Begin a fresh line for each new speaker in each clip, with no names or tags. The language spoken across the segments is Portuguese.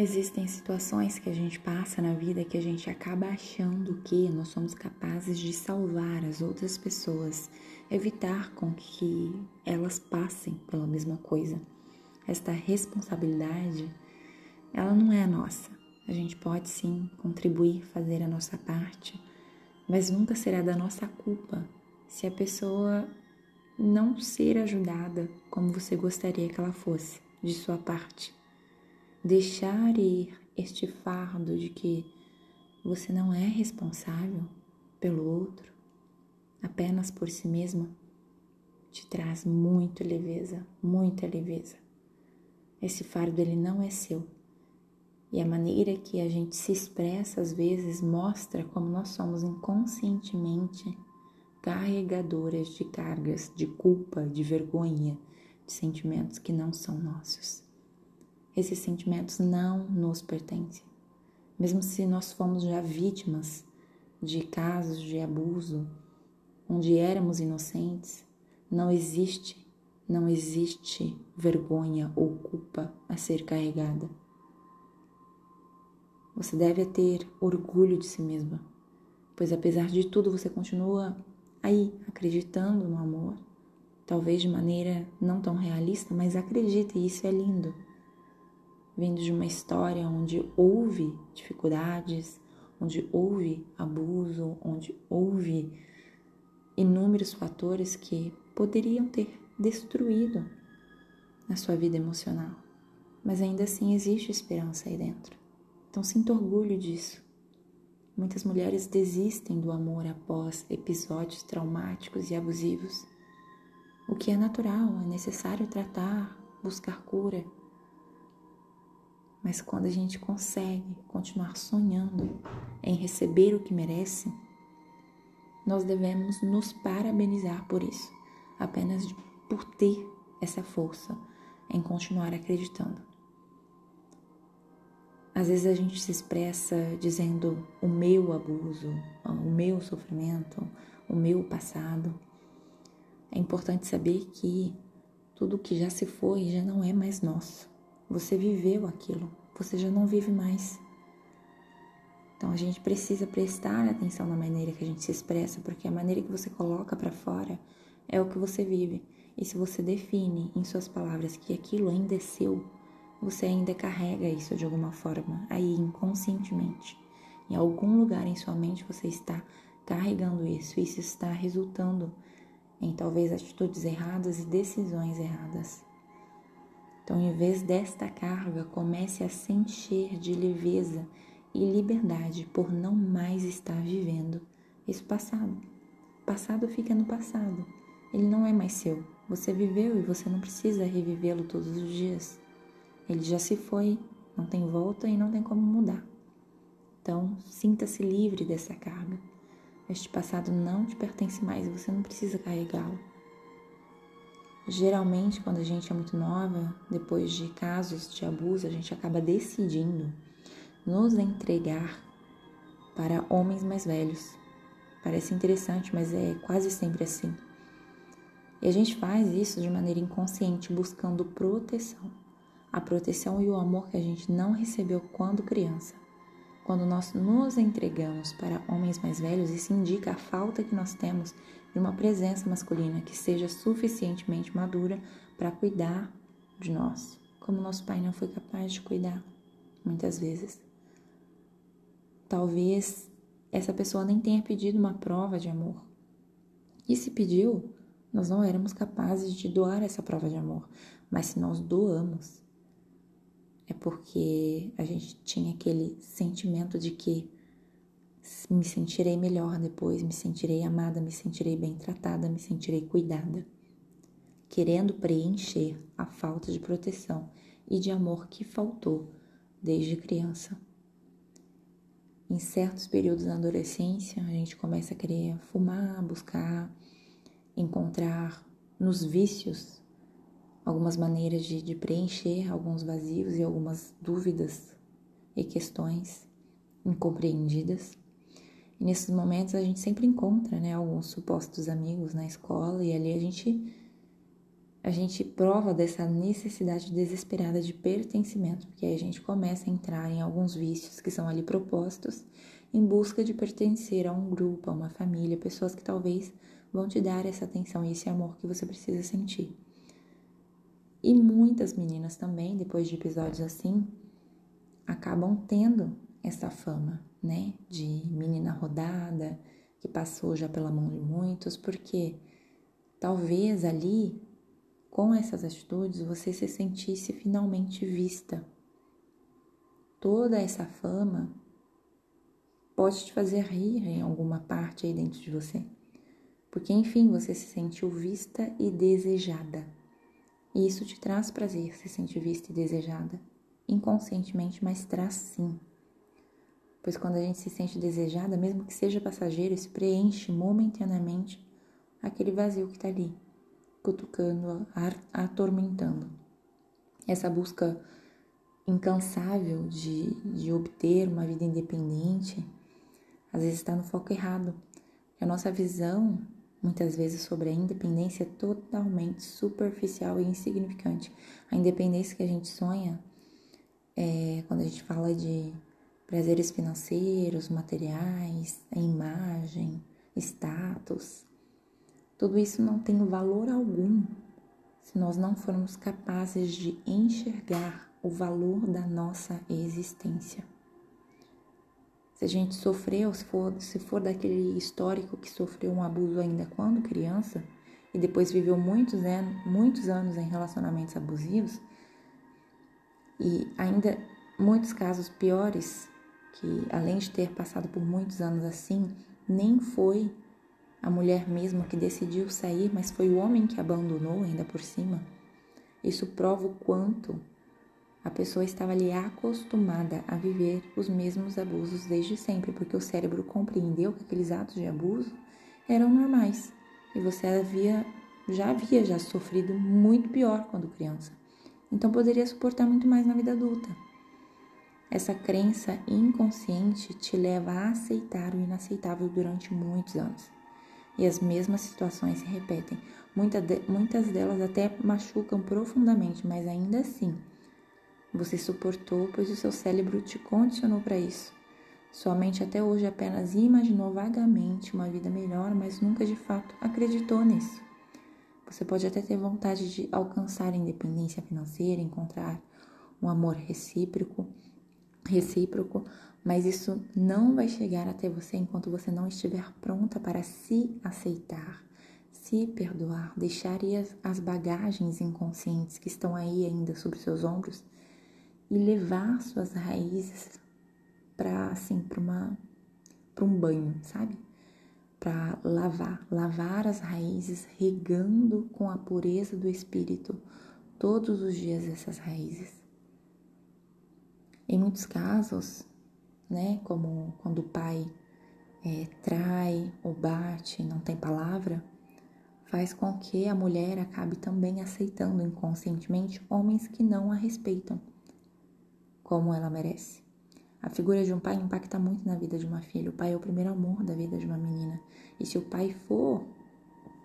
Existem situações que a gente passa na vida que a gente acaba achando que nós somos capazes de salvar as outras pessoas, evitar com que elas passem pela mesma coisa. Esta responsabilidade, ela não é nossa. A gente pode sim contribuir, fazer a nossa parte, mas nunca será da nossa culpa se a pessoa não ser ajudada como você gostaria que ela fosse, de sua parte deixar ir este fardo de que você não é responsável pelo outro apenas por si mesma te traz muita leveza, muita leveza. Esse fardo ele não é seu. E a maneira que a gente se expressa às vezes mostra como nós somos inconscientemente carregadoras de cargas de culpa, de vergonha, de sentimentos que não são nossos esses sentimentos não nos pertencem. Mesmo se nós fomos já vítimas de casos de abuso, onde éramos inocentes, não existe, não existe vergonha ou culpa a ser carregada. Você deve ter orgulho de si mesma, pois apesar de tudo você continua aí acreditando no amor, talvez de maneira não tão realista, mas acredita e isso é lindo vindo de uma história onde houve dificuldades, onde houve abuso, onde houve inúmeros fatores que poderiam ter destruído a sua vida emocional. Mas ainda assim existe esperança aí dentro. Então sinta orgulho disso. Muitas mulheres desistem do amor após episódios traumáticos e abusivos. O que é natural, é necessário tratar, buscar cura mas quando a gente consegue continuar sonhando em receber o que merece, nós devemos nos parabenizar por isso, apenas por ter essa força em continuar acreditando. Às vezes a gente se expressa dizendo o meu abuso, o meu sofrimento, o meu passado. É importante saber que tudo que já se foi já não é mais nosso. Você viveu aquilo, você já não vive mais. Então a gente precisa prestar atenção na maneira que a gente se expressa, porque a maneira que você coloca para fora é o que você vive. E se você define em suas palavras que aquilo ainda é seu, você ainda carrega isso de alguma forma, aí inconscientemente. Em algum lugar em sua mente você está carregando isso, e isso está resultando em talvez atitudes erradas e decisões erradas. Então, em vez desta carga, comece a se encher de leveza e liberdade por não mais estar vivendo esse passado. O passado fica no passado, ele não é mais seu. Você viveu e você não precisa revivê-lo todos os dias. Ele já se foi, não tem volta e não tem como mudar. Então, sinta-se livre dessa carga. Este passado não te pertence mais e você não precisa carregá-lo. Geralmente, quando a gente é muito nova, depois de casos de abuso, a gente acaba decidindo nos entregar para homens mais velhos. Parece interessante, mas é quase sempre assim. E a gente faz isso de maneira inconsciente, buscando proteção. A proteção e o amor que a gente não recebeu quando criança. Quando nós nos entregamos para homens mais velhos, isso indica a falta que nós temos de uma presença masculina que seja suficientemente madura para cuidar de nós, como nosso pai não foi capaz de cuidar, muitas vezes. Talvez essa pessoa nem tenha pedido uma prova de amor. E se pediu, nós não éramos capazes de doar essa prova de amor. Mas se nós doamos, é porque a gente tinha aquele sentimento de que me sentirei melhor depois, me sentirei amada, me sentirei bem tratada, me sentirei cuidada, querendo preencher a falta de proteção e de amor que faltou desde criança. Em certos períodos da adolescência, a gente começa a querer fumar, buscar, encontrar nos vícios algumas maneiras de, de preencher alguns vazios e algumas dúvidas e questões incompreendidas. E nesses momentos a gente sempre encontra, né, alguns supostos amigos na escola e ali a gente a gente prova dessa necessidade desesperada de pertencimento, porque aí a gente começa a entrar em alguns vícios que são ali propostos em busca de pertencer a um grupo, a uma família, pessoas que talvez vão te dar essa atenção e esse amor que você precisa sentir. E muitas meninas também, depois de episódios assim, acabam tendo essa fama, né, de menina rodada, que passou já pela mão de muitos, porque talvez ali com essas atitudes, você se sentisse finalmente vista. Toda essa fama pode te fazer rir em alguma parte aí dentro de você. Porque, enfim, você se sentiu vista e desejada. E isso te traz prazer, se sentir vista e desejada. Inconscientemente, mas traz sim. Pois quando a gente se sente desejada, mesmo que seja passageiro, isso preenche momentaneamente aquele vazio que está ali cutucando, atormentando. Essa busca incansável de, de obter uma vida independente, às vezes está no foco errado. A nossa visão, muitas vezes, sobre a independência é totalmente superficial e insignificante. A independência que a gente sonha, é, quando a gente fala de prazeres financeiros, materiais, a imagem, status, tudo isso não tem valor algum se nós não formos capazes de enxergar o valor da nossa existência. Se a gente sofreu, se for, se for daquele histórico que sofreu um abuso ainda quando criança e depois viveu muitos, muitos anos em relacionamentos abusivos, e ainda muitos casos piores, que além de ter passado por muitos anos assim, nem foi a mulher mesmo que decidiu sair, mas foi o homem que abandonou ainda por cima. Isso prova o quanto a pessoa estava ali acostumada a viver os mesmos abusos desde sempre, porque o cérebro compreendeu que aqueles atos de abuso eram normais e você havia já havia já sofrido muito pior quando criança. Então poderia suportar muito mais na vida adulta. Essa crença inconsciente te leva a aceitar o inaceitável durante muitos anos e as mesmas situações se repetem. Muita de, muitas delas até machucam profundamente, mas ainda assim você suportou, pois o seu cérebro te condicionou para isso. Sua mente até hoje apenas imaginou vagamente uma vida melhor, mas nunca de fato acreditou nisso. Você pode até ter vontade de alcançar independência financeira, encontrar um amor recíproco, recíproco, mas isso não vai chegar até você enquanto você não estiver pronta para se aceitar, se perdoar, deixar as, as bagagens inconscientes que estão aí ainda sobre seus ombros e levar suas raízes para assim, para uma para um banho, sabe? Para lavar, lavar as raízes, regando com a pureza do espírito todos os dias essas raízes. Em muitos casos, né? Como quando o pai é, trai ou bate, não tem palavra, faz com que a mulher acabe também aceitando inconscientemente homens que não a respeitam como ela merece. A figura de um pai impacta muito na vida de uma filha. O pai é o primeiro amor da vida de uma menina. E se o pai for,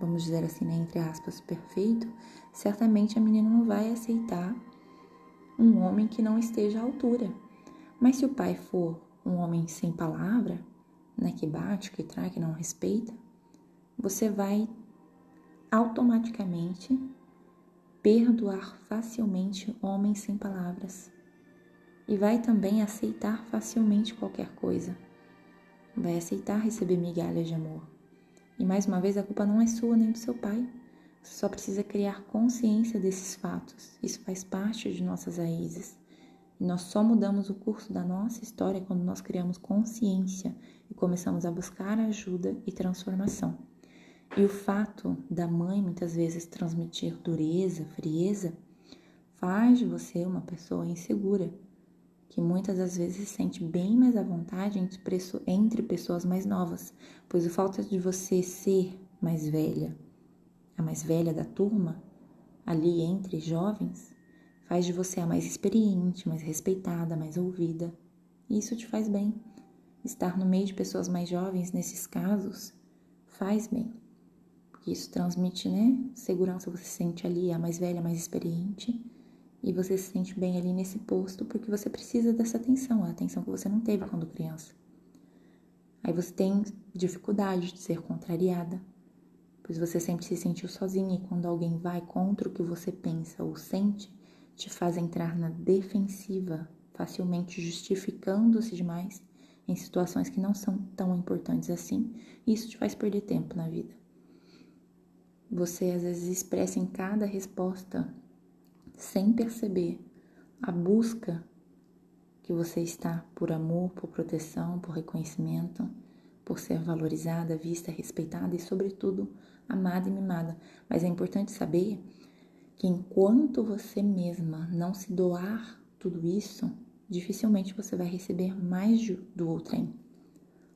vamos dizer assim, né, entre aspas, perfeito, certamente a menina não vai aceitar um homem que não esteja à altura. Mas se o pai for um homem sem palavra, né, que bate, que trai, que não respeita, você vai automaticamente perdoar facilmente homens sem palavras e vai também aceitar facilmente qualquer coisa. Vai aceitar receber migalhas de amor. E mais uma vez, a culpa não é sua nem do seu pai. Só precisa criar consciência desses fatos. Isso faz parte de nossas raízes. Nós só mudamos o curso da nossa história quando nós criamos consciência e começamos a buscar ajuda e transformação. E o fato da mãe muitas vezes transmitir dureza, frieza, faz de você uma pessoa insegura, que muitas das vezes se sente bem mais à vontade entre pessoas mais novas, pois o fato de você ser mais velha, a mais velha da turma, ali entre jovens, faz de você a mais experiente, mais respeitada, mais ouvida. E isso te faz bem. Estar no meio de pessoas mais jovens nesses casos faz bem. Porque isso transmite, né, segurança, você se sente ali a mais velha, a mais experiente, e você se sente bem ali nesse posto porque você precisa dessa atenção, a atenção que você não teve quando criança. Aí você tem dificuldade de ser contrariada, pois você sempre se sentiu sozinha e quando alguém vai contra o que você pensa ou sente, te faz entrar na defensiva, facilmente justificando-se demais em situações que não são tão importantes assim, e isso te faz perder tempo na vida. Você às vezes expressa em cada resposta, sem perceber, a busca que você está por amor, por proteção, por reconhecimento, por ser valorizada, vista, respeitada e, sobretudo, amada e mimada. Mas é importante saber que enquanto você mesma não se doar tudo isso, dificilmente você vai receber mais do outrem.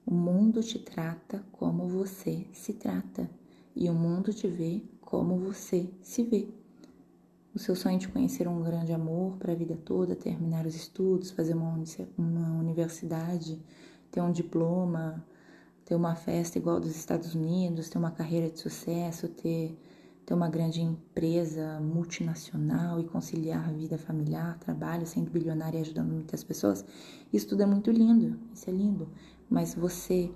O mundo te trata como você se trata e o mundo te vê como você se vê. O seu sonho de conhecer um grande amor para a vida toda, terminar os estudos, fazer uma, uma universidade, ter um diploma, ter uma festa igual dos Estados Unidos, ter uma carreira de sucesso, ter, ter uma grande empresa multinacional e conciliar a vida familiar, trabalho, sendo bilionária e ajudando muitas pessoas, isso tudo é muito lindo, isso é lindo. Mas você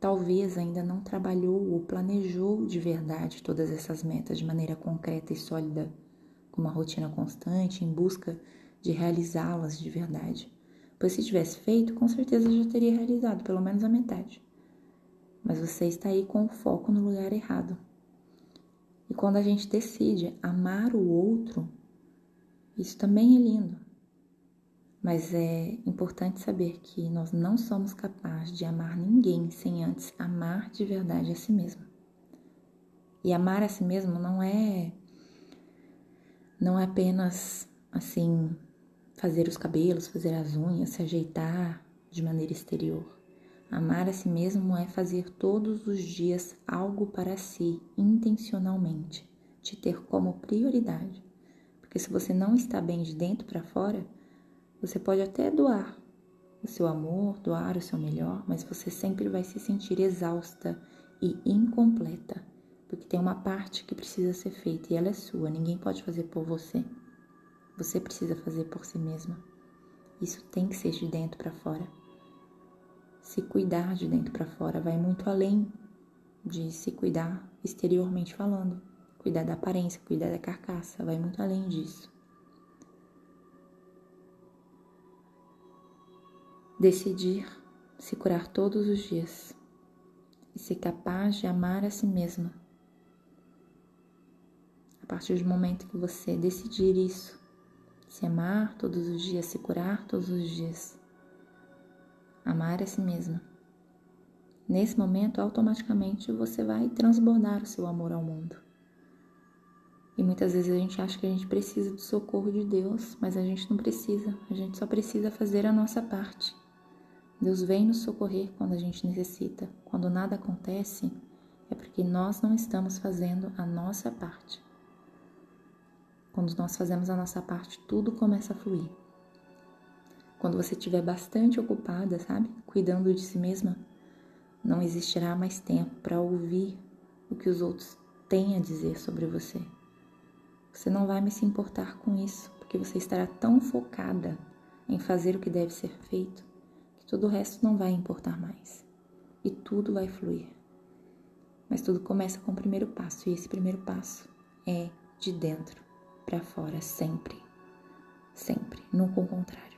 talvez ainda não trabalhou ou planejou de verdade todas essas metas de maneira concreta e sólida com uma rotina constante em busca de realizá-las de verdade. Pois se tivesse feito, com certeza já teria realizado pelo menos a metade. Mas você está aí com o foco no lugar errado. E quando a gente decide amar o outro, isso também é lindo. Mas é importante saber que nós não somos capazes de amar ninguém sem antes amar de verdade a si mesmo. E amar a si mesmo não é não é apenas assim fazer os cabelos, fazer as unhas, se ajeitar de maneira exterior. Amar a si mesmo é fazer todos os dias algo para si, intencionalmente, te ter como prioridade. Porque se você não está bem de dentro para fora, você pode até doar o seu amor, doar o seu melhor, mas você sempre vai se sentir exausta e incompleta porque tem uma parte que precisa ser feita e ela é sua, ninguém pode fazer por você. Você precisa fazer por si mesma. Isso tem que ser de dentro para fora. Se cuidar de dentro para fora vai muito além de se cuidar exteriormente falando. Cuidar da aparência, cuidar da carcaça, vai muito além disso. Decidir se curar todos os dias e ser capaz de amar a si mesma partir do momento que você decidir isso, se amar todos os dias, se curar todos os dias, amar a si mesma. Nesse momento, automaticamente você vai transbordar o seu amor ao mundo. E muitas vezes a gente acha que a gente precisa do socorro de Deus, mas a gente não precisa, a gente só precisa fazer a nossa parte. Deus vem nos socorrer quando a gente necessita. Quando nada acontece, é porque nós não estamos fazendo a nossa parte. Quando nós fazemos a nossa parte, tudo começa a fluir. Quando você estiver bastante ocupada, sabe, cuidando de si mesma, não existirá mais tempo para ouvir o que os outros têm a dizer sobre você. Você não vai mais se importar com isso, porque você estará tão focada em fazer o que deve ser feito que todo o resto não vai importar mais. E tudo vai fluir. Mas tudo começa com o primeiro passo, e esse primeiro passo é de dentro para fora sempre. Sempre, nunca o contrário.